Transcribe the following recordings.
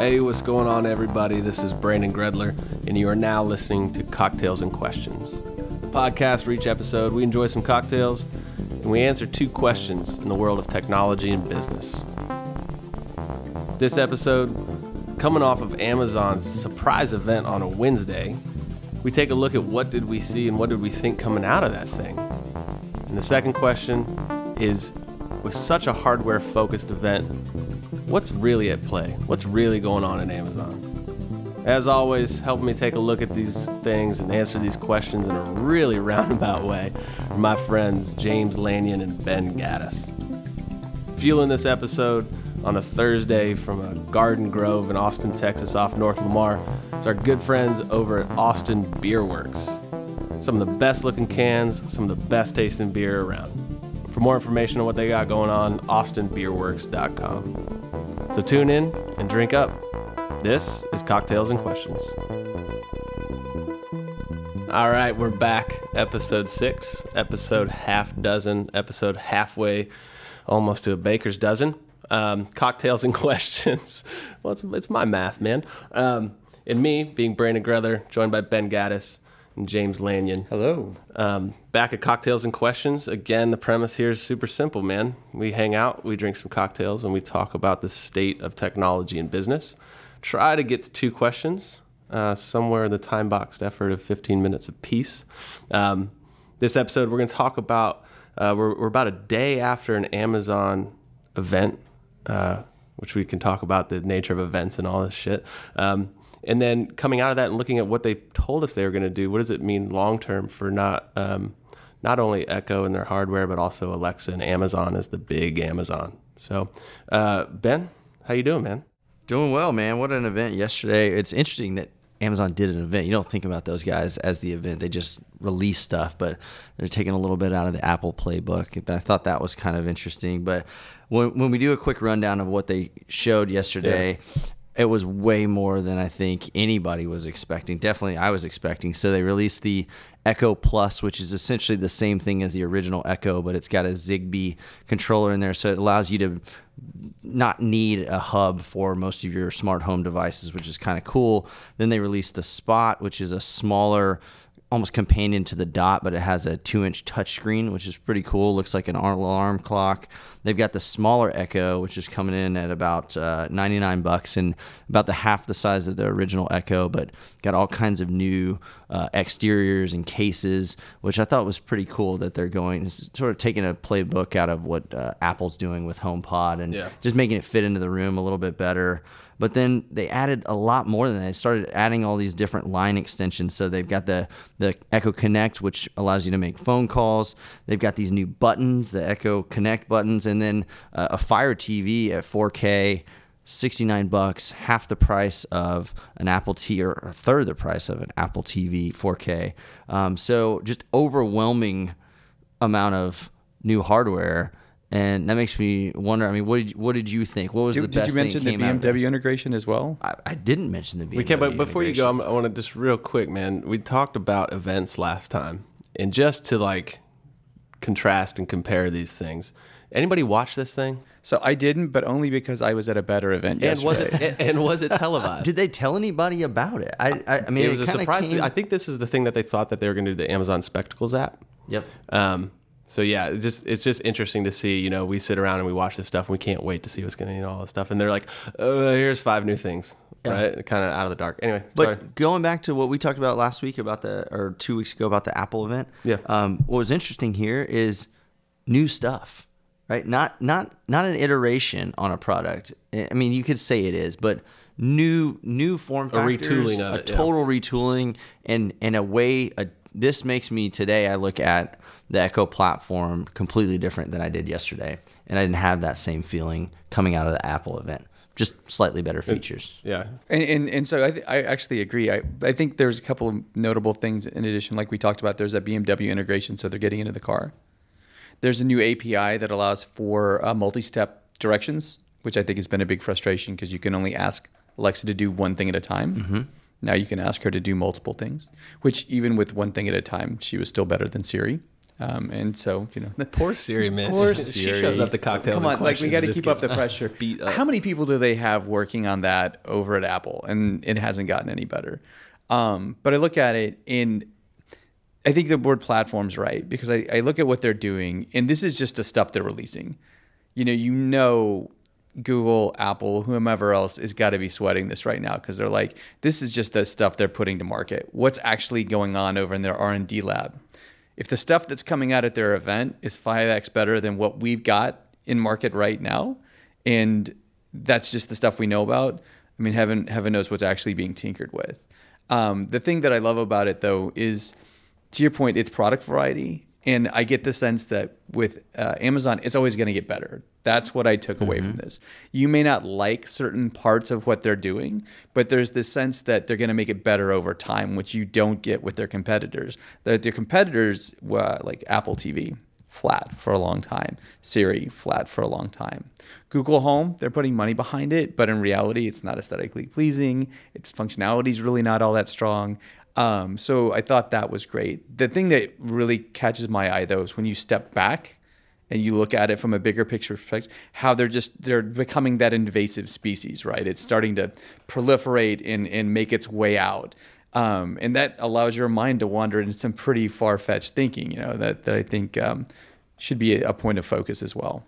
Hey, what's going on, everybody? This is Brandon Gredler, and you are now listening to Cocktails and Questions. The podcast for each episode, we enjoy some cocktails and we answer two questions in the world of technology and business. This episode, coming off of Amazon's surprise event on a Wednesday, we take a look at what did we see and what did we think coming out of that thing. And the second question is with such a hardware focused event, what's really at play? What's really going on at Amazon? As always, helping me take a look at these things and answer these questions in a really roundabout way are my friends James Lanyon and Ben Gaddis. Fueling this episode on a Thursday from a garden grove in Austin, Texas, off North Lamar, is our good friends over at Austin Beer Works. Some of the best looking cans, some of the best tasting beer around. For more information on what they got going on, austinbeerworks.com. So tune in and drink up. This is Cocktails and Questions. All right, we're back. Episode six, episode half dozen, episode halfway, almost to a baker's dozen. Um, cocktails and questions. Well, it's, it's my math, man. Um, and me being Brandon Grether, joined by Ben Gaddis James Lanyon. Hello. Um, back at Cocktails and Questions. Again, the premise here is super simple, man. We hang out, we drink some cocktails, and we talk about the state of technology and business. Try to get to two questions, uh, somewhere in the time boxed effort of 15 minutes apiece. Um, this episode, we're going to talk about, uh, we're, we're about a day after an Amazon event, uh, which we can talk about the nature of events and all this shit. Um, and then coming out of that and looking at what they told us they were going to do, what does it mean long term for not um, not only Echo and their hardware, but also Alexa and Amazon as the big Amazon. So, uh, Ben, how you doing, man? Doing well, man. What an event yesterday. It's interesting that Amazon did an event. You don't think about those guys as the event. They just release stuff, but they're taking a little bit out of the Apple playbook. I thought that was kind of interesting. But when, when we do a quick rundown of what they showed yesterday, it was way more than I think anybody was expecting. Definitely, I was expecting. So they released the Echo Plus, which is essentially the same thing as the original Echo, but it's got a Zigbee controller in there, so it allows you to not need a hub for most of your smart home devices, which is kind of cool. Then they released the Spot, which is a smaller almost companion to the dot, but it has a two inch touchscreen, which is pretty cool. Looks like an alarm clock. They've got the smaller Echo, which is coming in at about uh, 99 bucks and about the half the size of the original Echo, but got all kinds of new uh, exteriors and cases, which I thought was pretty cool that they're going sort of taking a playbook out of what uh, Apple's doing with HomePod and yeah. just making it fit into the room a little bit better. But then they added a lot more than that. They started adding all these different line extensions. So they've got the the Echo Connect, which allows you to make phone calls. They've got these new buttons, the Echo Connect buttons, and then uh, a Fire TV at 4K. 69 bucks, half the price of an Apple TV, or a third the price of an Apple TV 4K. Um, so just overwhelming amount of new hardware and that makes me wonder. I mean, what did you, what did you think? What was did, the best? Did you mention the BMW integration as well? I, I, didn't mention the BMW. We can, but before you go, I'm, i want to just real quick, man. We talked about events last time, and just to like contrast and compare these things. Anybody watch this thing? So I didn't, but only because I was at a better event. And yesterday. was it and was it televised? Did they tell anybody about it? I I, I mean, it was it a surprise. Came... I think this is the thing that they thought that they were going to do the Amazon Spectacles app. Yep. Um, so yeah, it's just it's just interesting to see. You know, we sit around and we watch this stuff, and we can't wait to see what's going to, you know, all this stuff. And they're like, uh, "Here's five new things." Yeah. Right, kind of out of the dark. Anyway, but sorry. going back to what we talked about last week about the or two weeks ago about the Apple event. Yeah. Um, what was interesting here is new stuff, right? Not not not an iteration on a product. I mean, you could say it is, but new new form factors, a retooling of a it, total yeah. retooling, and and a way. A, this makes me today. I look at the Echo platform completely different than I did yesterday, and I didn't have that same feeling coming out of the Apple event. Just slightly better features. Yeah, and and, and so I, th- I actually agree. I I think there's a couple of notable things in addition, like we talked about. There's that BMW integration, so they're getting into the car. There's a new API that allows for uh, multi-step directions, which I think has been a big frustration because you can only ask Alexa to do one thing at a time. Mm-hmm. Now you can ask her to do multiple things, which even with one thing at a time, she was still better than Siri Um, and so, you know, the Poor Siri, man. Poor she Siri. shows up to cocktails. Come and on, like we got to keep up the gets pressure. Beat up. How many people do they have working on that over at Apple? And it hasn't gotten any better. Um, but I look at it in, I think the word platform's right because I, I look at what they're doing, and this is just the stuff they're releasing. You know, you know, Google, Apple, whomever else has got to be sweating this right now because they're like, this is just the stuff they're putting to market. What's actually going on over in their R and D lab? If the stuff that's coming out at their event is 5x better than what we've got in market right now, and that's just the stuff we know about, I mean, heaven heaven knows what's actually being tinkered with. Um, the thing that I love about it though is, to your point, it's product variety, and I get the sense that with uh, Amazon, it's always going to get better. That's what I took away from this. You may not like certain parts of what they're doing, but there's this sense that they're going to make it better over time, which you don't get with their competitors. Their, their competitors, uh, like Apple TV, flat for a long time. Siri, flat for a long time. Google Home, they're putting money behind it, but in reality, it's not aesthetically pleasing. Its functionality is really not all that strong. Um, so I thought that was great. The thing that really catches my eye, though, is when you step back and you look at it from a bigger picture perspective, how they're just they're becoming that invasive species, right? It's starting to proliferate and and make its way out. Um, and that allows your mind to wander into some pretty far-fetched thinking, you know, that, that I think um, should be a point of focus as well.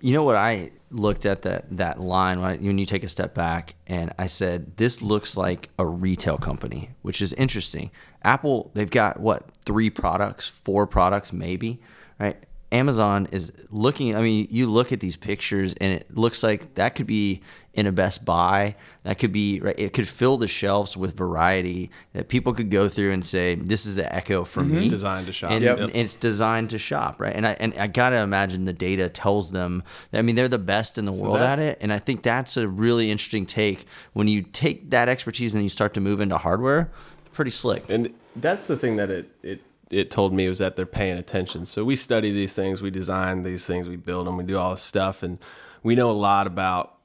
You know what I looked at that that line when, I, when you take a step back and I said this looks like a retail company, which is interesting. Apple they've got what three products, four products maybe, right? Amazon is looking. I mean, you look at these pictures and it looks like that could be in a Best Buy. That could be right. It could fill the shelves with variety that people could go through and say, "This is the Echo for mm-hmm. me." Designed to shop. and Yep. and it's designed to shop, right? And I and I gotta imagine the data tells them. I mean, they're the best in the world at it, and I think that's a really interesting take when you take that expertise and you start to move into hardware. Pretty slick. And that's the thing that it it it told me was that they're paying attention. So we study these things, we design these things, we build them, we do all this stuff, and we know a lot about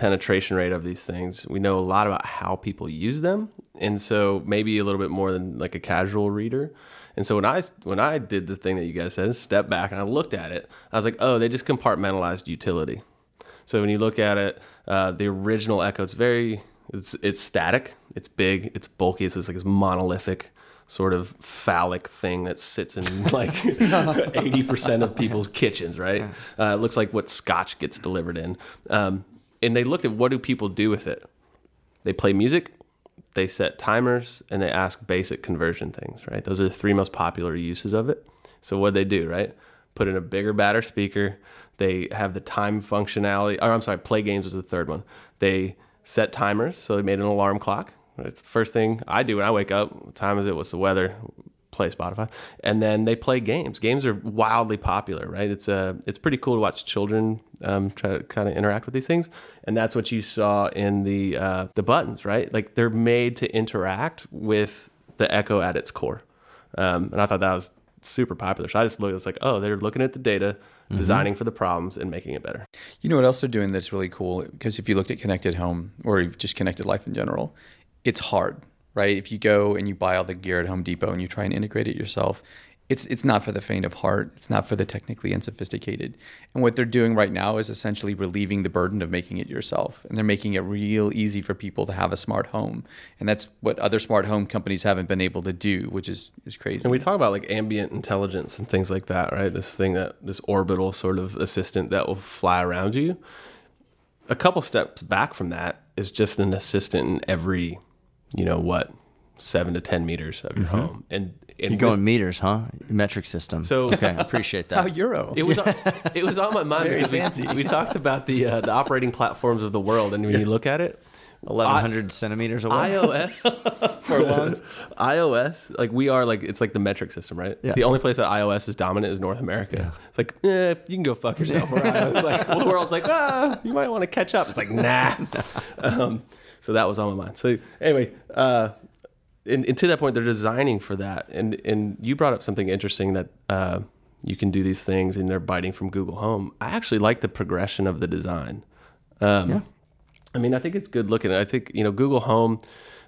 penetration rate of these things. We know a lot about how people use them, and so maybe a little bit more than like a casual reader. And so when I when I did the thing that you guys said, step back and I looked at it, I was like, oh, they just compartmentalized utility. So when you look at it, uh, the original Echo, it's very, it's it's static, it's big, it's bulky, it's just like this monolithic sort of phallic thing that sits in like eighty percent of people's kitchens, right? Uh, it looks like what Scotch gets delivered in. Um, and they looked at what do people do with it. They play music, they set timers, and they ask basic conversion things, right? Those are the three most popular uses of it. So what they do, right? Put in a bigger, badder speaker. They have the time functionality. Or I'm sorry, play games was the third one. They set timers, so they made an alarm clock. It's the first thing I do when I wake up. What time is it? What's the weather? Play Spotify, and then they play games. Games are wildly popular, right? It's uh, it's pretty cool to watch children um, try to kind of interact with these things, and that's what you saw in the uh, the buttons, right? Like they're made to interact with the Echo at its core, um, and I thought that was super popular. So I just looked, it's like, oh, they're looking at the data, designing for the problems, and making it better. You know what else they're doing that's really cool? Because if you looked at connected home or just connected life in general, it's hard, right? If you go and you buy all the gear at Home Depot and you try and integrate it yourself, it's it's not for the faint of heart. It's not for the technically unsophisticated. And what they're doing right now is essentially relieving the burden of making it yourself. And they're making it real easy for people to have a smart home. And that's what other smart home companies haven't been able to do, which is is crazy. And we talk about like ambient intelligence and things like that, right? This thing that this orbital sort of assistant that will fly around you. A couple steps back from that is just an assistant in every, you know what, seven to ten meters of your home, and and You're going meters, huh? Metric system. So- okay, I appreciate How that. Euro? It was on, it was on my mind Very because we, fancy. we talked about the uh, the operating platforms of the world, and when you look at it, Eleven hundred centimeters away. iOS for Furlongs. iOS, like we are like it's like the metric system, right? Yeah. The only place that iOS is dominant is North America. Yeah. It's like, eh, you can go fuck yourself. Where iOS, like well, the world's like, ah, you might want to catch up. It's like, nah. um, so that was on my mind. So anyway, uh, and, and to that point, they're designing for that. And and you brought up something interesting that uh, you can do these things, and they're biting from Google Home. I actually like the progression of the design. Um, Yeah. I mean, I think it's good looking. I think you know Google Home.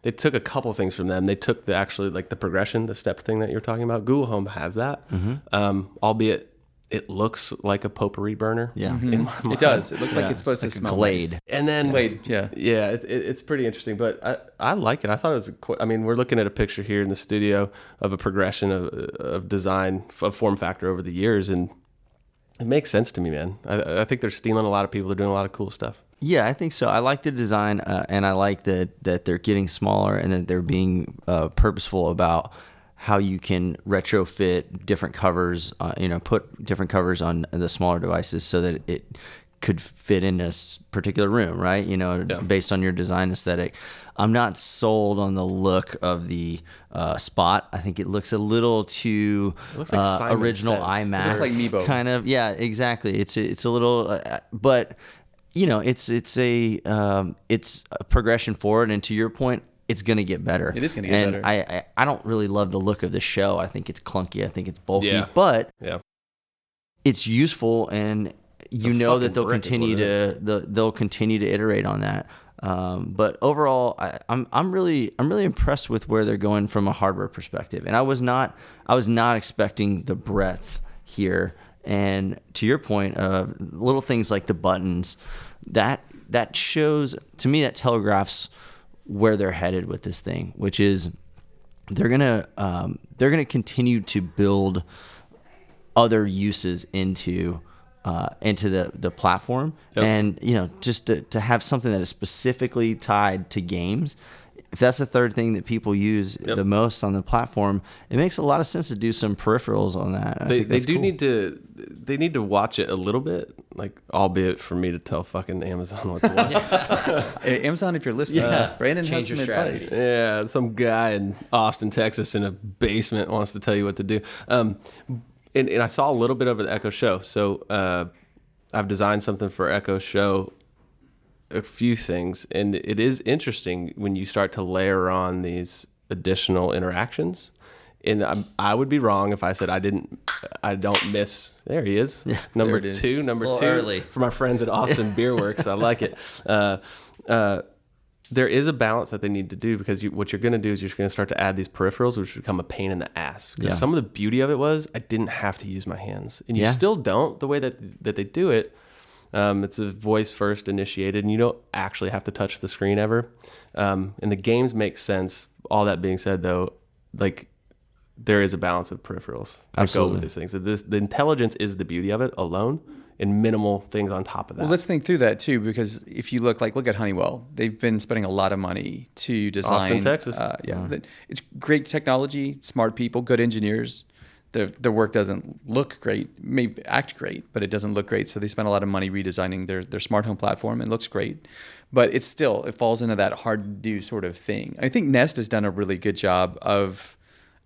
they took a couple things from them. They took the actually like the progression, the step thing that you're talking about. Google Home has that, Mm-hmm. um, albeit it looks like a potpourri burner. Yeah. in my mind. It does. It looks like it's supposed it's to like a smell Glade. nice. And then Glade, yeah. yeah, it, it, it's pretty interesting. But I, I like it. I thought it was. a qu- I mean, we're looking at a picture here in the studio of a progression of, of design of form factor over the years, and it makes sense to me, man. I, I think they're stealing a lot of people. They're doing a lot of cool stuff. Yeah, I think so. I like the design, uh, and I like that that they're getting smaller and that they're being uh, purposeful about how you can retrofit different covers. Uh, you know, put different covers on the smaller devices so that it could fit in a particular room, right? You know, Yeah. based on your design aesthetic. I'm not sold on the look of the uh, spot. I think it looks a little too like uh, original Says. It iMac. looks like Meebo. Kind of, yeah, exactly. It's a, it's a little, uh, but you know, it's it's a um, it's a progression forward, and to your point, it's gonna get better. It is gonna get and better. I, I I don't really love the look of the show. I think it's clunky. I think it's bulky, Yeah. but Yeah, it's useful, and you know that they'll continue to the, they'll continue to iterate on that. Um, but overall, I, I'm I'm really I'm really impressed with where they're going from a hardware perspective, and I was not I was not expecting the breadth here. And to your point of little things like the buttons, that that shows to me that telegraphs where they're headed with this thing, which is they're gonna um, they're gonna continue to build other uses into uh, into the the platform, Yep. and you know just to, to have something that is specifically tied to games. If that's the third thing that people use Yep. the most on the platform, it makes a lot of sense to do some peripherals on that. I they think they do cool. need to they need to watch it a little bit, like albeit for me to tell fucking Amazon what to watch. Hey, Amazon, if you're listening, Yeah. Brandon Change has your some advice. strategy. Yeah, some guy in Austin, Texas, in a basement wants to tell you what to do. Um, and, and I saw a little bit of the Echo Show. So uh, I've designed something for Echo Show, a few things, and it is interesting when you start to layer on these additional interactions. And I'm, I would be wrong if I said I didn't, I don't miss. There he is, number it is. two, number two early. for my friends at Austin Beer Works. I like it. Uh, uh, there is a balance that they need to do because you, what you're going to do is you're going to start to add these peripherals, which become a pain in the ass. Because Yeah. some of the beauty of it was I didn't have to use my hands, and you Yeah. still don't the way that that they do it. Um, it's a voice first initiated, and you don't actually have to touch the screen ever. Um, and the games make sense. All that being said, though, like there is a balance of peripherals that go with these things. So this, the intelligence is the beauty of it alone, and minimal things on top of that. Well, let's think through that too, because if you look like look at Honeywell, they've been spending a lot of money to design. Austin, Texas. Uh, yeah, that- it's great technology, smart people, good engineers. Their their work doesn't look great, may act great, but it doesn't look great. So they spend a lot of money redesigning their their smart home platform. It looks great, but it's still it falls into that hard to do sort of thing. I think Nest has done a really good job of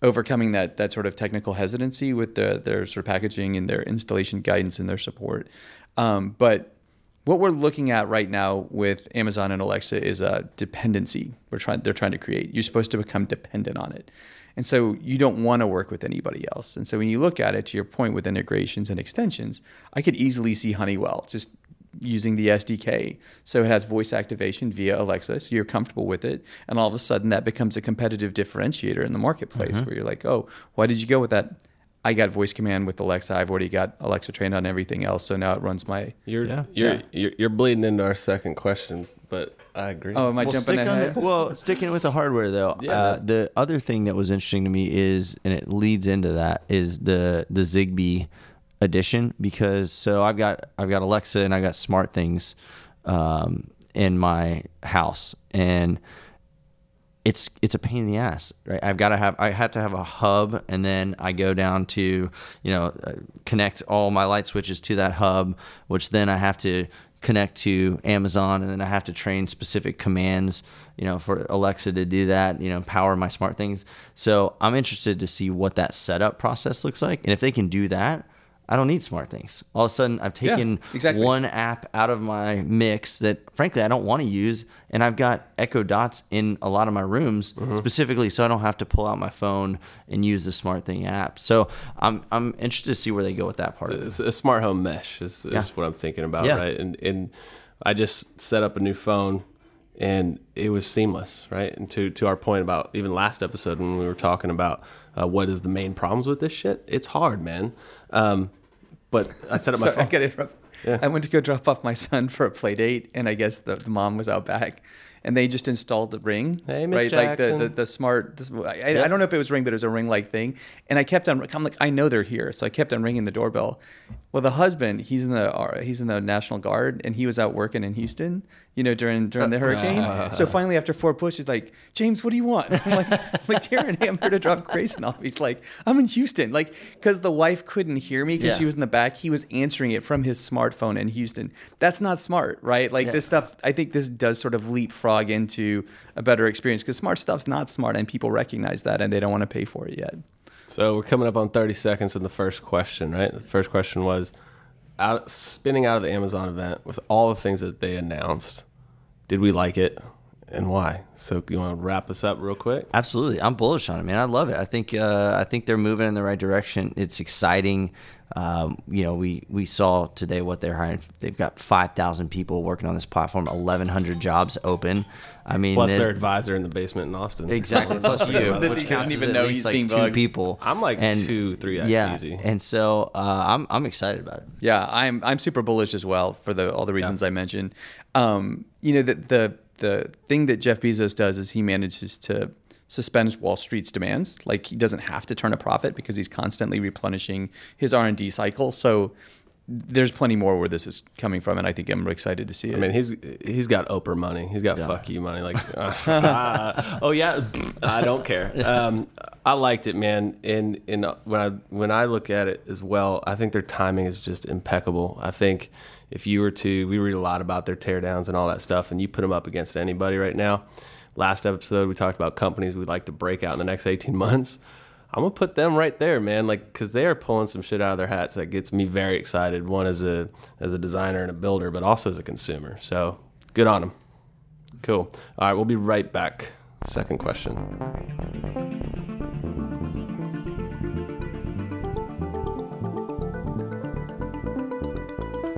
overcoming that that sort of technical hesitancy with the, their sort of packaging and their installation guidance and their support. Um, but what we're looking at right now with Amazon and Alexa is a dependency. We're trying they're trying to create. You're supposed to become dependent on it. And so you don't want to work with anybody else. And so when you look at it to your point with integrations and extensions, I could easily see Honeywell just using the SDK. So it has voice activation via Alexa, so you're comfortable with it. And all of a sudden that becomes a competitive differentiator in the marketplace mm-hmm. where you're like, oh, why did you go with that? I got voice command with Alexa. I've already got Alexa trained on everything else. So now it runs my You're Yeah. you're, Yeah. you're you're bleeding into our second question, but I agree. Oh, am I Well, jumping ahead? the- well, sticking with the hardware though, Yeah. uh, the other thing that was interesting to me is, and it leads into that, is the the Zigbee edition because so I've got I've got Alexa and I got SmartThings um, in my house and it's it's a pain in the ass, right? I've got to have I have to have a hub, and then I go down to you know uh, connect all my light switches to that hub, which then I have to connect to Amazon, and then I have to train specific commands, you know, for Alexa to do that, you know, power my smart things. So I'm interested to see what that setup process looks like, and if they can do that. I don't need smart things. All of a sudden, I've Yeah, taken exactly. one app out of my mix that frankly I don't want to use and I've got Echo Dots in a lot of my rooms Mm-hmm. specifically so I don't have to pull out my phone and use the Smart Thing app. So I'm I'm interested to see where they go with that part of it. It's a smart home mesh is, is Yeah. what I'm thinking about, Yeah. right? And and I just set up a new phone, and it was seamless, right? And to to our point about even last episode when we were talking about uh, what is the main problems with this shit, it's hard, man. Um, but I set up my Sorry, I phone. got to interrupt. I went to go drop off my son for a play date, and I guess the, the mom was out back, and they just installed the ring, Hey, Miss right? Like the, the the smart. This, I, I don't know if it was ring, but it was a ring like thing. And I kept on. I'm like, I know they're here, so I kept on ringing the doorbell. Well, the husband, he's in the uh, he's in the National Guard, and he was out working in Houston, you know, during during the uh, hurricane. so finally, after four pushes, like, James, what do you want? I'm like, like Darren, hey, I'm here to drop Grayson off. He's like, I'm in Houston, like, because the wife couldn't hear me because Yeah. she was in the back. He was answering it from his smartphone in Houston. That's not smart, right? Like Yeah. this stuff. I think this does sort of leapfrog into a better experience because smart stuff's not smart, and people recognize that, and they don't want to pay for it yet. So we're coming up on 30 seconds in the first question, right? The first question was out spinning out of the Amazon event with all the things that they announced. Did we like it and why? So you want to wrap us up real quick? Absolutely, I'm bullish on it, man. I love it. I think uh, I think they're moving in the right direction. It's exciting. Um, you know, we we saw today what they're hiring. They've got five thousand people working on this platform, eleven hundred jobs open. I mean, Plus there's- their advisor in the basement in Austin. exactly plus you, which counts even as know at he's least like two bugged. people. I'm like two, three X yeah, easy. and so uh, I'm I'm excited about it. Yeah, I'm I'm super bullish as well for the all the reasons I mentioned. Um, you know, the the the thing that Jeff Bezos does is he manages to suspend Wall Street's demands. Like he doesn't have to turn a profit because he's constantly replenishing his R and D cycle. So there's plenty more where this is coming from, and I think I'm excited to see it. I mean, he's he's got Oprah money. He's got fuck you money. Like, uh, oh yeah, I don't care. Um, I liked it, man. And and when I when I look at it as well, I think their timing is just impeccable. I think if you were to, we read a lot about their teardowns and all that stuff, and you put them up against anybody right now. Last episode, we talked about companies we'd like to break out in the next 18 months. I'm gonna put them right there, man. Like, cause they are pulling some shit out of their hats that gets me very excited. One as a as a designer and a builder, but also as a consumer. So good on them. Cool. All right, we'll be right back. Second question.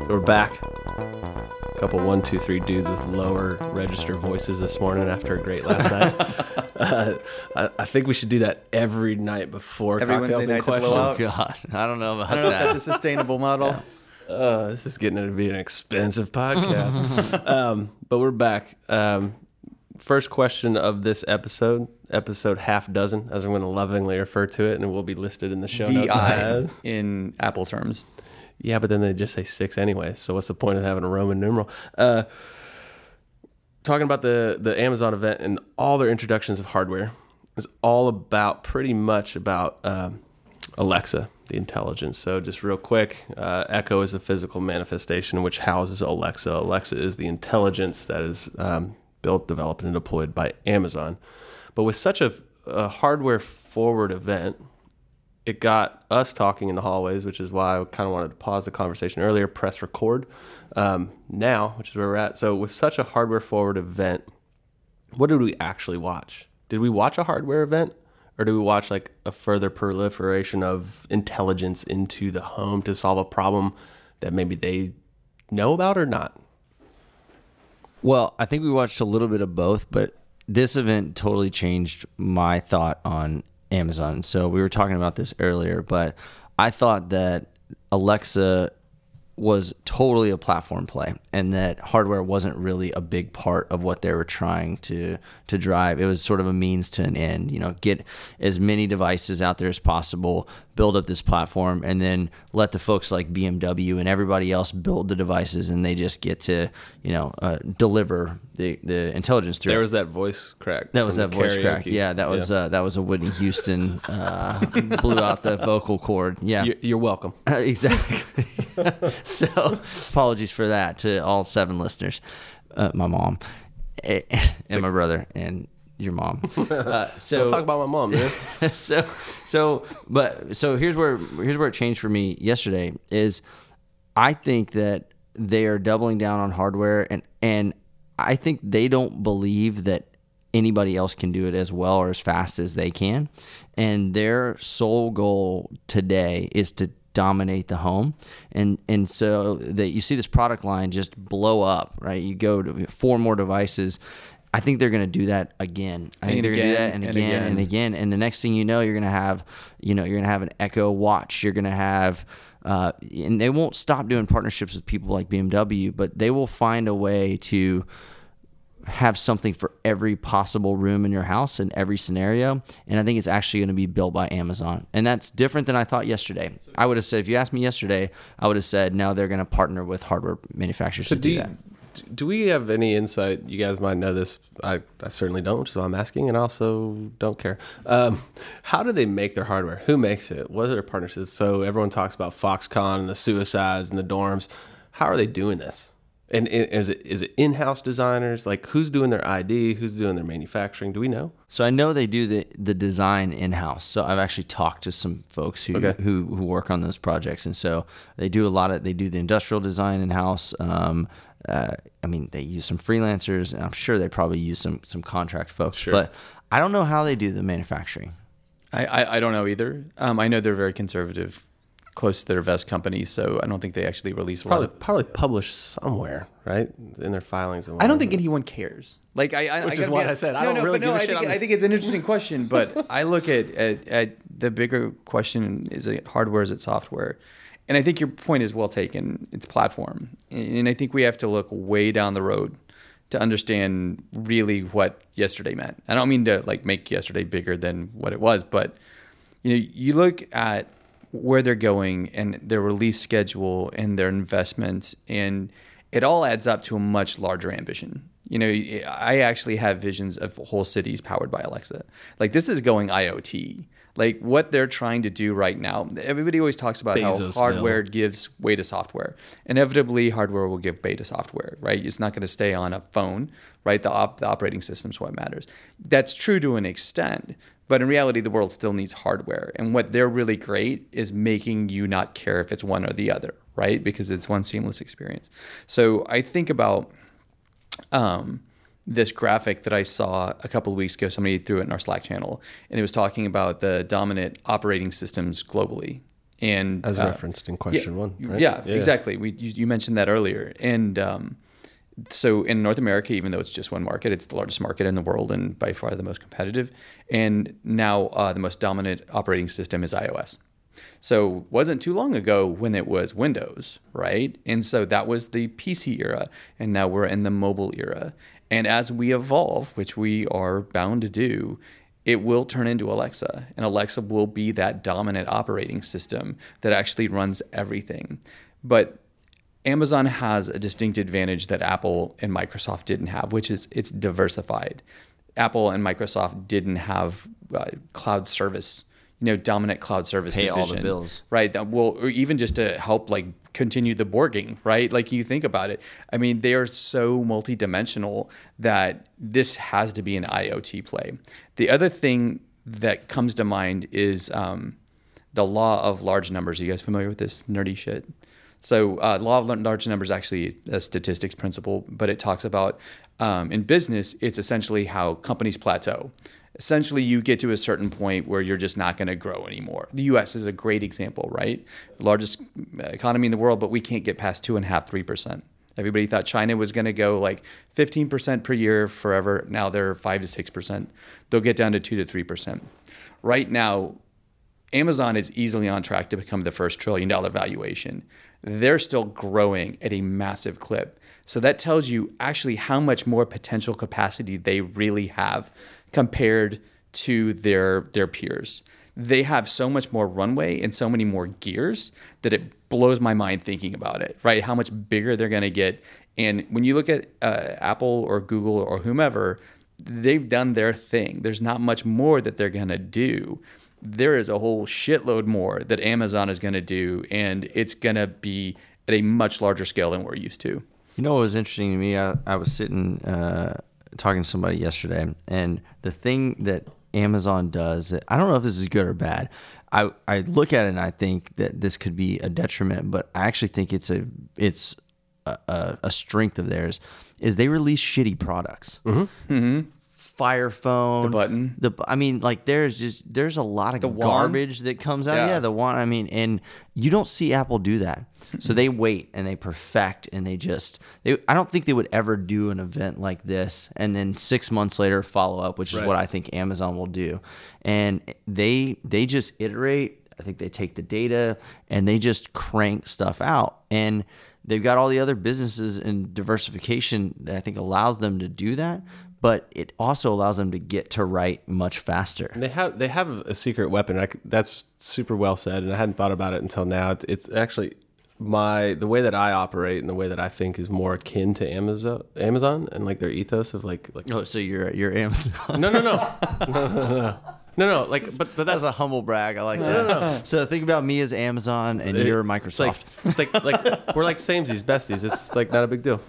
So we're back. A couple one, two, three dudes with lower register voices this morning after a great last night. uh, I, I think we should do that every night before Every cocktails Wednesday and night to blow questions. Oh God, I don't know about I don't know that. if that's a sustainable model. Uh, this is getting to be an expensive podcast. um, but we're back. Um, first question of this episode, episode half dozen, as I'm going to lovingly refer to it, and it will be listed in the show notes. VI as. in Apple terms. Yeah, but then they just say six anyway. So what's the point of having a Roman numeral? Uh, talking about the the Amazon event and all their introductions of hardware is all about pretty much about um, Alexa, the intelligence. So just real quick, uh, Echo is a physical manifestation which houses Alexa. Alexa is the intelligence that is um, built, developed, and deployed by Amazon. But with such a, a hardware forward event, it got us talking in the hallways, which is why I kind of wanted to pause the conversation earlier, press record um, now, which is where we're at. So, with such a hardware forward event, what did we actually watch? Did we watch a hardware event or did we watch like a further proliferation of intelligence into the home to solve a problem that maybe they know about or not? Well, I think we watched a little bit of both, but this event totally changed my thought on Amazon. So we were talking about this earlier, but I thought that Alexa was totally a platform play and that hardware wasn't really a big part of what they were trying to to drive it was sort of a means to an end you know get as many devices out there as possible build up this platform and then let the folks like BMW and everybody else build the devices and they just get to you know uh, deliver the the intelligence through There it. was that voice crack. That was that voice crack. Yeah, that was Uh, that was a Whitney Houston uh, blew out the vocal cord. Yeah, You're, you're welcome. exactly. so apologies for that to all seven listeners, uh, my mom, and my brother, and your mom. Uh, so Don't talk about my mom, man. so so but so here's where here's where it changed for me yesterday is I think that they are doubling down on hardware and and I think they don't believe that anybody else can do it as well or as fast as they can and their sole goal today is to dominate the home, and and so that you see this product line just blow up, right? You go to four more devices. I think they're going to do that again. I think And they're going to do again, that and and again and again. again. And the next thing you know, you're going to have, you know, you're going to have an Echo Watch. You're going to have, uh, and they won't stop doing partnerships with people like BMW, but they will find a way to have something for every possible room in your house in every scenario. And I think it's actually going to be built by Amazon. And that's different than I thought yesterday. I would have said, if you asked me yesterday, I would have said, no, they're going to partner with hardware manufacturers So to do do you, that. do we have any insight? You guys might know this. I, I certainly don't, so I'm asking, and also don't care. Um, how do they make their hardware? Who makes it? What are their partnerships? So everyone talks about Foxconn and the suicides and the dorms. How are they doing this? And, and is it is it in-house designers? Like who's doing their ID? Who's doing their manufacturing? Do we know? So I know they do the the design in house. So I've actually talked to some folks who, Okay. who who work on those projects, and so they do a lot of they do the industrial design in house. Um, uh, I mean, they use some freelancers, and I'm sure they probably use some some contract folks. Sure. But I don't know how they do the manufacturing. I, I, I don't know either. Um, I know they're very conservative, close to their vest company, so I don't think they actually release a lot Probably of. probably published somewhere, right? In their filings. And I don't think anyone cares. Like I, I Which I is what be- I said. I don't no, really but give no, a I shit. think, I think it's an interesting question, but I look at, at at the bigger question: is it hardware? Is it software? And I think your point is well taken. It's platform, and I think we have to look way down the road to understand really what yesterday meant. I don't mean to like make yesterday bigger than what it was, but you know, you look at where they're going and their release schedule and their investments, and it all adds up to a much larger ambition. You know, I actually have visions of whole cities powered by Alexa. Like this is going IoT. Like what they're trying to do right now. Everybody always talks about how hardware gives way to software. Inevitably, hardware will give way to software, right? It's not going to stay on a phone, right? The, op- the operating system's what matters. That's true to an extent, but in reality, the world still needs hardware. And what they're really great is making you not care if it's one or the other, right? Because it's one seamless experience. So I think about um, this graphic that I saw a couple of weeks ago. Somebody threw it in our Slack channel, and it was talking about the dominant operating systems globally. And as uh, referenced in question yeah, one. Right? Yeah, exactly. We you, you mentioned that earlier, and um, so in North America, even though it's just one market, it's the largest market in the world and by far the most competitive. And now uh, the most dominant operating system is iOS. So wasn't too long ago when it was Windows, right? And so that was the PC era, and now we're in the mobile era. And as we evolve, which we are bound to do, it will turn into Alexa, and Alexa will be that dominant operating system that actually runs everything. But Amazon has a distinct advantage that Apple and Microsoft didn't have, which is it's diversified. Apple and Microsoft didn't have uh, cloud service, you know, dominant cloud service Pay all the division, bills. right? That will, or even just to help like continue the borging, right? Like you think about it. I mean, they are so multidimensional that this has to be an IoT play. The other thing that comes to mind is um, the law of large numbers. Are you guys familiar with this nerdy shit? So, uh, law of large numbers actually a statistics principle, but it talks about um, in business, it's essentially how companies plateau. Essentially, you get to a certain point where you're just not going to grow anymore. The U.S. is a great example, right? Largest economy in the world, but we can't get past two and a half, three percent. Everybody thought China was going to go like 15% per year forever. Now they're 5 to 6%. They'll get down to 2 to 3%. Right now, Amazon is easily on track to become the first trillion dollar valuation. They're still growing at a massive clip. So that tells you actually how much more potential capacity they really have compared to their their peers. They have so much more runway and so many more gears that it blows my mind thinking about it, right? How much bigger they're going to get. And when you look at uh, Apple or Google or whomever, they've done their thing. There's not much more that they're going to do. There is a whole shitload more that Amazon is going to do, and it's going to be at a much larger scale than we're used to. You know what was interesting to me? I, I was sitting uh, talking to somebody yesterday, and the thing that Amazon does, that I don't know if this is good or bad. I, I look at it and I think that this could be a detriment, but I actually think it's a it's a, a, a strength of theirs. Is they release shitty products Fire Phone, The button. The I mean, like there's just there's a lot of wand? garbage that comes out. Yeah. Yeah. the one. I mean, and you don't see Apple do that. So they wait and they perfect and they just. They, I don't think they would ever do an event like this and then six months later follow up, which is Right. what I think Amazon will do. And they they just iterate. I think they take the data and they just crank stuff out. And they've got all the other businesses and diversification that I think allows them to do that but it also allows them to get to write much faster. And they have they have a secret weapon. I, that's super well said, and I hadn't thought about it until now. It's, it's, actually my the way that I operate and the way that I think is more akin to Amazon, Amazon, and like their ethos of like like. Oh, so you're you're Amazon? No, no, no, no, no, no. No, no, like, but, but that's, that's a humble brag. I like that. No, no, so think about me as Amazon and it, you're Microsoft. It's like, it's like, like we're like samesies, besties. It's like not a big deal.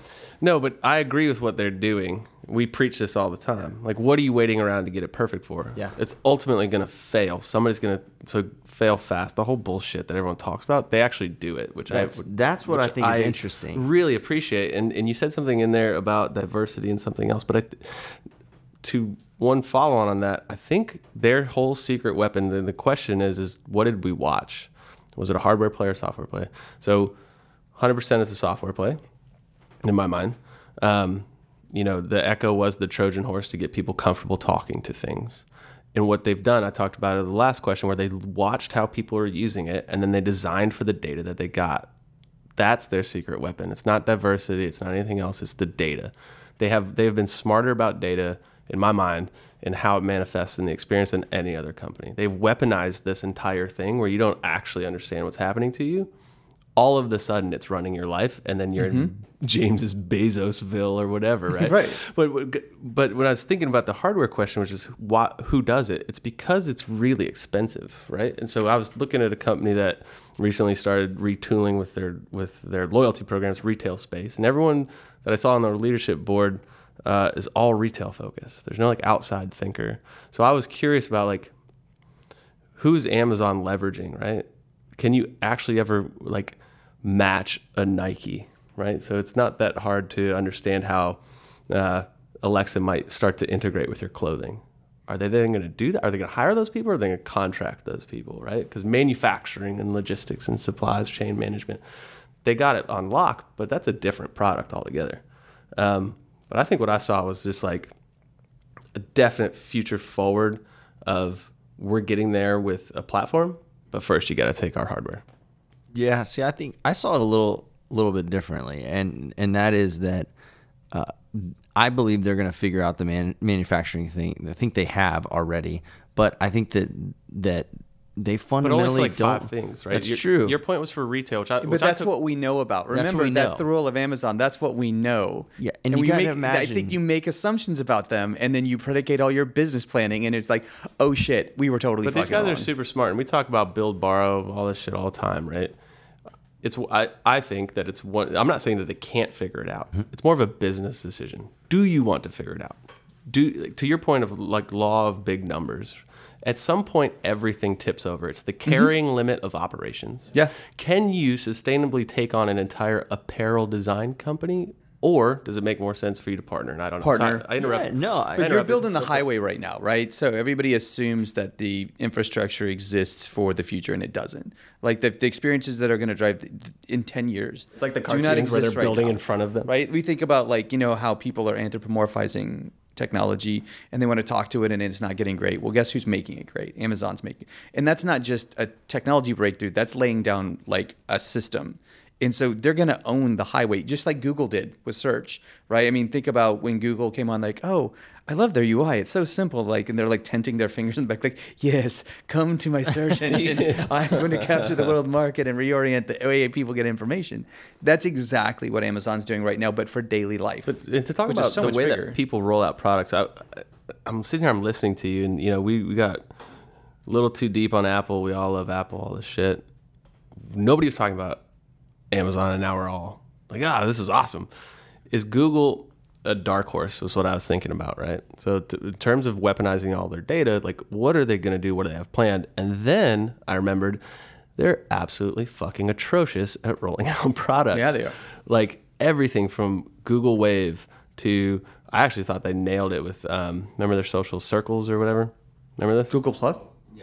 No, but I agree with what they're doing we preach this all the time. Like, what are you waiting around to get it perfect for? Yeah. it's ultimately going to fail. Somebody's going to so fail fast. The whole bullshit that everyone talks about, they actually do it, which That's- I would- that's what I think is interesting. Really appreciate. And and you said something in there about diversity and something else, but I. To one follow on on that, I think their whole secret weapon. Then the question is, is what did we watch? Was it a hardware play or software play? So, hundred percent is a software play, in my mind. Um, you know, the Echo was the Trojan horse to get people comfortable talking to things. And what they've done, I talked about it in the last question, where they watched how people are using it, and then they designed for the data that they got. That's their secret weapon. It's not diversity. It's not anything else. It's the data. They have they have been smarter about data, in my mind, and how it manifests in the experience than any other company. They've weaponized this entire thing where you don't actually understand what's happening to you. All of the sudden, it's running your life, and then you're in James's Bezosville or whatever, right? Right. But but when I was thinking about the hardware question, which is why, who does it? It's because it's really expensive, right? And so I was looking at a company that recently started retooling with their with their loyalty programs, retail space, and everyone that I saw on their leadership board uh, is all retail focused. There's no like outside thinker. So I was curious about like who's Amazon leveraging, right? Can you actually ever like match a Nike, right? So it's not that hard to understand how uh, Alexa might start to integrate with your clothing. Are they then going to do that? Are they going to hire those people or are they going to contract those people, right? Because manufacturing and logistics and supplies chain management, they got it on lock, but that's a different product altogether. Um, but I think what I saw was just like a definite future forward of we're getting there with a platform, but first you got to take our hardware. Yeah, see, I think I saw it a little, little bit differently, and and that is that uh, I believe they're going to figure out the man, manufacturing thing. I think they have already, but I think that that they But fundamentally only for like don't. five things, right? That's Your- true. Your point was for retail, which I, But which I that's took- what we know about. Remember, we that's the rule of Amazon. That's what we know. Yeah, and you we gotta make, I think you make assumptions about them, and then you predicate all your business planning, and it's like, oh shit, we were totally. But these guys wrong. are super smart, and we talk about build, borrow, all this shit all the time, right? It's I, I think that it's one. I'm not saying that they can't figure it out. Mm-hmm. It's more of a business decision. Do you want to figure it out? Do to your point of like law of big numbers. At some point, everything tips over. It's the carrying mm-hmm. limit of operations. Yeah. Can you sustainably take on an entire apparel design company, or does it make more sense for you to partner? And I don't know. Partner. I interrupt. Yeah, no, I- But you're building the highway right now, right? So everybody assumes that the infrastructure exists for the future, and it doesn't. Like the, the experiences that are going to drive th- in ten years, It's like the cartoons where they're right building now. in front of them. right? We think about like you know how people are anthropomorphizing technology and they want to talk to it and it's not getting great. Well, guess who's making it great? Amazon's making. it. And that's not just a technology breakthrough. That's laying down like a system. And so they're going to own the highway just like Google did with search, right? I mean, think about when Google came on like, "Oh, I love their UI. It's so simple." Like and they're like tenting their fingers in the back like, "Yes, come to my search engine. I'm going to capture the world market and reorient the way people get information." That's exactly what Amazon's doing right now, but for daily life. And to talk about so the way bigger. that people roll out products, I, I'm sitting here, I'm listening to you, and you know, we, we got a little too deep on Apple. We all love Apple, all this shit. Nobody was talking about Amazon, and now we're all like, ah, this is awesome. Is Google a dark horse? Was what I was thinking about, right? So, in terms of weaponizing all their data, like, what are they going to do? What do they have planned? And then I remembered they're absolutely fucking atrocious at rolling out products. Yeah, they are. Like everything from Google Wave to. I actually thought they nailed it with. Um, remember their social circles or whatever. Remember this? Google Plus.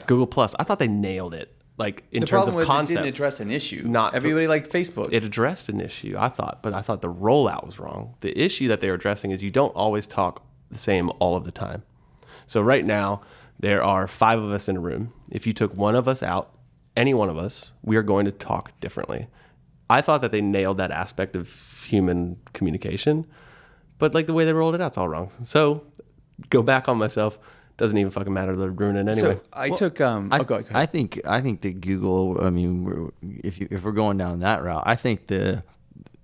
Google Plus. I thought they nailed it. Like in The terms problem of was concept, it didn't address an issue. Not- everybody liked Facebook. it addressed an issue. I thought, but I thought the rollout was wrong. The issue that they were addressing is you don't always talk the same all of the time. So right now there are five of us in a room. If you took one of us out, any one of us, we are going to talk differently. I thought that they nailed that aspect of human communication, but like the way they rolled it out's all wrong. So go back on myself. Doesn't even fucking matter. They're ruining it anyway. so I took. Um, I, oh, go ahead, go ahead. I think I think that Google. I mean, we're, if you, if we're going down that route, I think the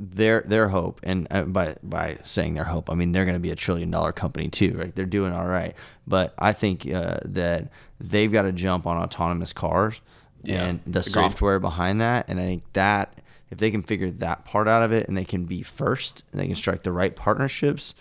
their their hope, and uh, by by saying their hope, I mean they're going to be a trillion dollar company too, right? They're doing all right, but I think uh, that they've got to jump on autonomous cars Yeah, and the agreed. software behind that, and I think that if they can figure that part out of it, and they can be first, and they can strike the right partnerships.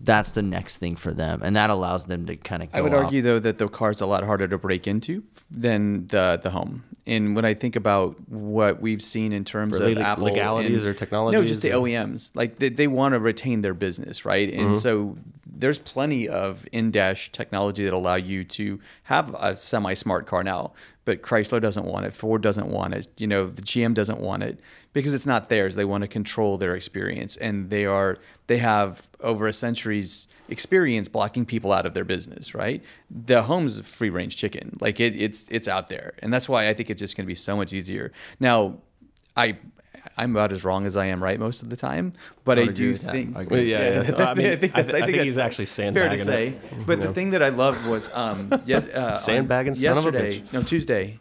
That's the next thing for them, and that allows them to kind of. I would argue though that the car's a lot harder to break into than the the home. And when I think about what we've seen in terms For of leg- Apple legalities and- or no, just the or- OEMs, like they, they want to retain their business, right? And Mm-hmm. so there's plenty of in-dash technology that allow you to have a semi-smart car now. But Chrysler doesn't want it. Ford doesn't want it. You know, the GM doesn't want it because it's not theirs. They want to control their experience, and they are they have over a century's experience blocking people out of their business. Right? The home's free range chicken. Like it, it's it's out there, and that's why I think it's just going to be so much easier. Now, I. I'm about as wrong as I am right most of the time, but I, would agree do think I. Well, yeah, yeah. that- I mean, I that- thi- I think that's he's actually fair sandbagging to it. say. But the thing that I loved was um, yes, uh, on Sandbagging son of a yesterday. bitch. No, Tuesday.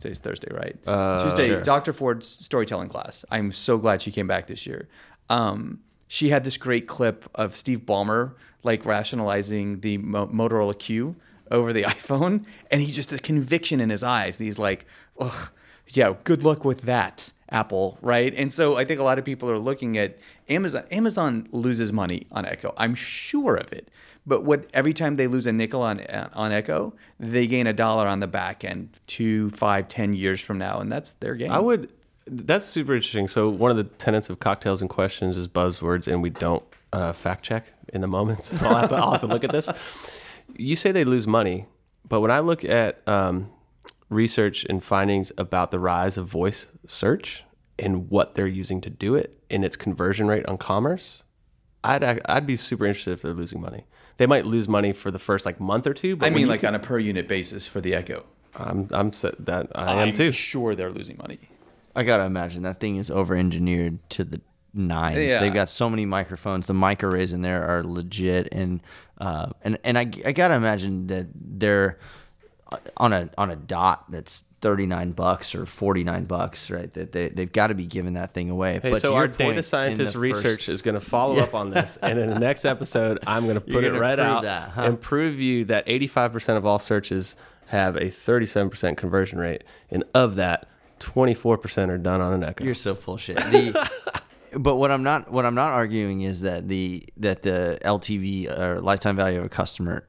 Today's Thursday, right? Uh, Tuesday, sure. Dr. Ford's storytelling class. I'm so glad she came back this year. Um, she had this great clip of Steve Ballmer like rationalizing the Mo- Motorola Q over the iPhone, and he just the conviction in his eyes. And he's like, "Ugh, yeah, good luck with that." Apple, right? And so I think a lot of people are looking at Amazon. Amazon loses money on Echo. I'm sure of it. But what every time they lose a nickel on on Echo, they gain a dollar on the back end two, five, ten years from now, and that's their game. I would. That's super interesting. So one of the tenets of cocktails and questions is buzzwords, and we don't uh, fact check in the moments. I'll have, to, I'll have to look at this. You say they lose money, but when I look at um, research and findings about the rise of voice search and what they're using to do it and its conversion rate on commerce, I'd I'd be super interested if they're losing money. They might lose money for the first like month or two. But I mean, like can- on a per unit basis for the Echo. I'm I'm set that I am I'm too. sure they're losing money. I gotta imagine that thing is over engineered to the nines. Yeah. They've got so many microphones. The mic arrays in there are legit, and uh, and and I, I gotta imagine that they're on a on a dot that's thirty nine bucks or forty nine bucks, right? That they they've got to be giving that thing away. Hey, but so our data scientist research first- is going to follow up on this, and in the next episode, I'm going to put it right out that, huh? and prove you that 85% of all searches have a 37% conversion rate, and of that, 24% are done on an Echo. You're so full shit. The, but what I'm not what I'm not arguing is that the that the LTV or uh, lifetime value of a customer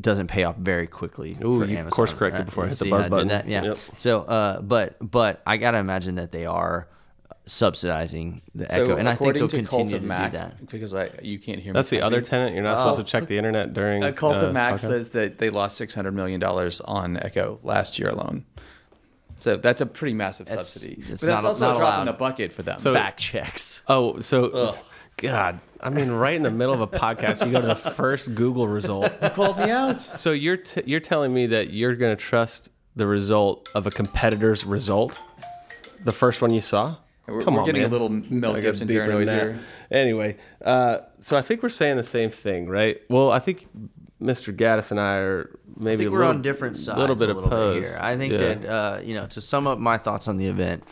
doesn't pay off very quickly. Ooh, for you Amazon, course corrected right? before I hit the See buzz button. that? Yeah. Yep. So, uh, but but I gotta imagine that they are subsidizing the So Echo, and I think according they'll to Cult continue of to Mac, do that. because I you can't hear me. That's the other typing. tenant. You're not Oh. supposed to check the internet during. A Cult uh, of Mac podcast? says that they lost six hundred million dollars on Echo last year alone. So that's a pretty massive That's- subsidy. it's But that's not- also not a drop in the bucket for them. So- Back checks. Oh, so God, I mean, right in the middle of a podcast, you go to the first Google result. You called me out. So you're t- you're telling me that you're going to trust the result of a competitor's result, the first one you saw? We're, Come we're on, getting man. a little Mel I got Gibson deeper paranoid here. Anyway, uh, so I think we're saying the same thing, right? Well, I think Mr. Gaddis and I are maybe I think a we're little, on different sides little bit a little opposed. bit here. I think Yeah. that uh, you know to sum up my thoughts on the event,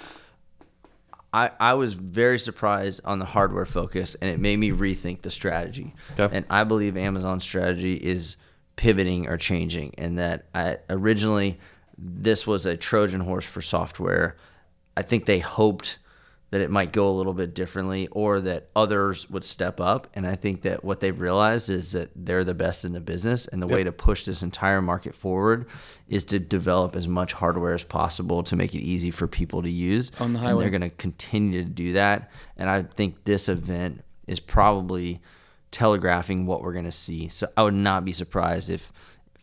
I I was very surprised on the hardware focus, and it made me rethink the strategy. Okay. And I believe Amazon's strategy is pivoting or changing, and that I, originally this was a Trojan horse for software. I think they hoped that it might go a little bit differently or that others would step up. And I think that what they've realized is that they're the best in the business. And the way to push this entire market forward is to develop as much hardware as possible to make it easy for people to use. On the And highway. they're going to continue to do that. And I think this event is probably telegraphing what we're going to see. So I would not be surprised if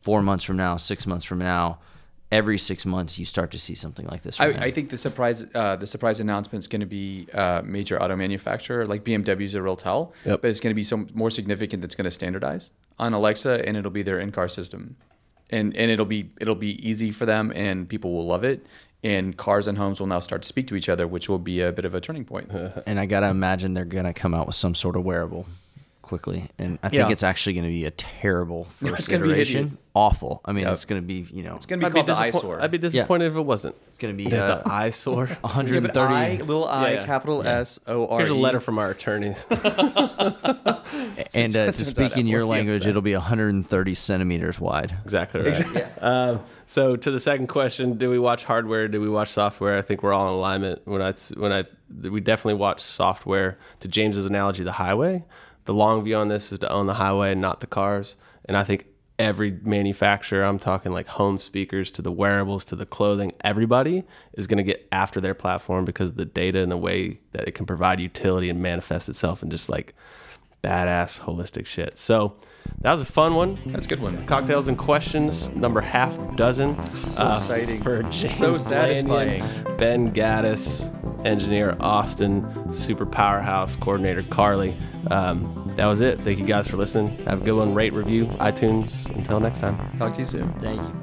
four months from now, six months from now, every six months you start to see something like this. I. I think the surprise uh, the surprise announcement is going to be uh, major auto manufacturer like BMW is a real tell, Yep. but it's going to be some more significant that's going to standardize on Alexa and it'll be their in car system, and and it'll be it'll be easy for them and people will love it, and cars and homes will now start to speak to each other, which will be a bit of a turning point. and I gotta imagine they're gonna come out with some sort of wearable quickly. And I think Yeah. it's actually gonna be a terrible No, first it's gonna be iteration. hideous. Awful. I mean, Yep. it's gonna be you know, It's going to I'd be called the disappoint- eyesore. I'd be disappointed if it wasn't. it's gonna be the uh, eyesore. 130. I, little I, Yeah. capital S O R. E. Here's a letter from our attorneys. and uh, to Turns speak in your F40 language, it'll be 130 centimeters wide. exactly right. Um, so to the second question, do we watch hardware? Do we watch software? I think we're all in alignment. When I s- when I we definitely watch software. To James's analogy, the highway. The long view on this is to own the highway, and not the cars. And I think every manufacturer, I'm talking like home speakers to the wearables to the clothing, everybody is going to get after their platform because the data and the way that it can provide utility and manifest itself and just like badass holistic shit. So that was a fun one. That's a good one. Cocktails and questions, number half dozen. So exciting. For James So Lanyon, satisfying. Ben Gaddis, engineer Austin, super powerhouse coordinator Carly. Um, that was it. Thank you guys for listening. Have a good one. Rate, review, iTunes. Until next time. Talk to you soon. Thank you.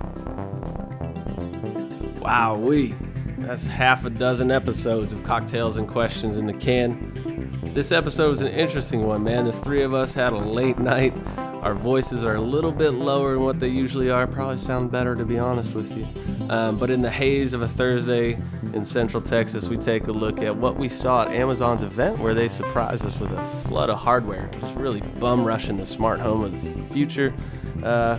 Wow, we. That's half a dozen episodes of cocktails and questions in the can. This episode was an interesting one, man. The three of us had a late night. Our voices are a little bit lower than what they usually are. Probably sound better, to be honest with you. Um, but in the haze of a Thursday in Central Texas, we take a look at what we saw at Amazon's event where they surprised us with a flood of hardware, just really bum rushing the smart home of the future. Uh,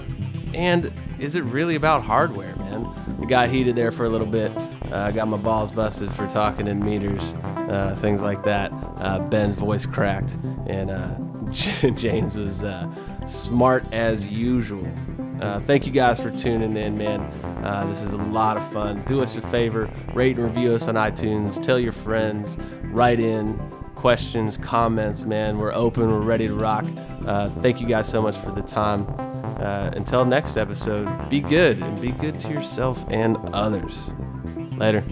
and is it really about hardware, man? We got heated there for a little bit. Uh, got my balls busted for talking in meters, uh, things like that. Uh, Ben's voice cracked, and uh, James was uh, smart as usual. Uh, thank you guys for tuning in, man. This is a lot of fun. Do us a favor, rate and review us on iTunes. Tell your friends. Write in questions, comments, man. We're open. We're ready to rock. Thank you guys so much for the time. Uh, until next episode, be good and be good to yourself and others. Later.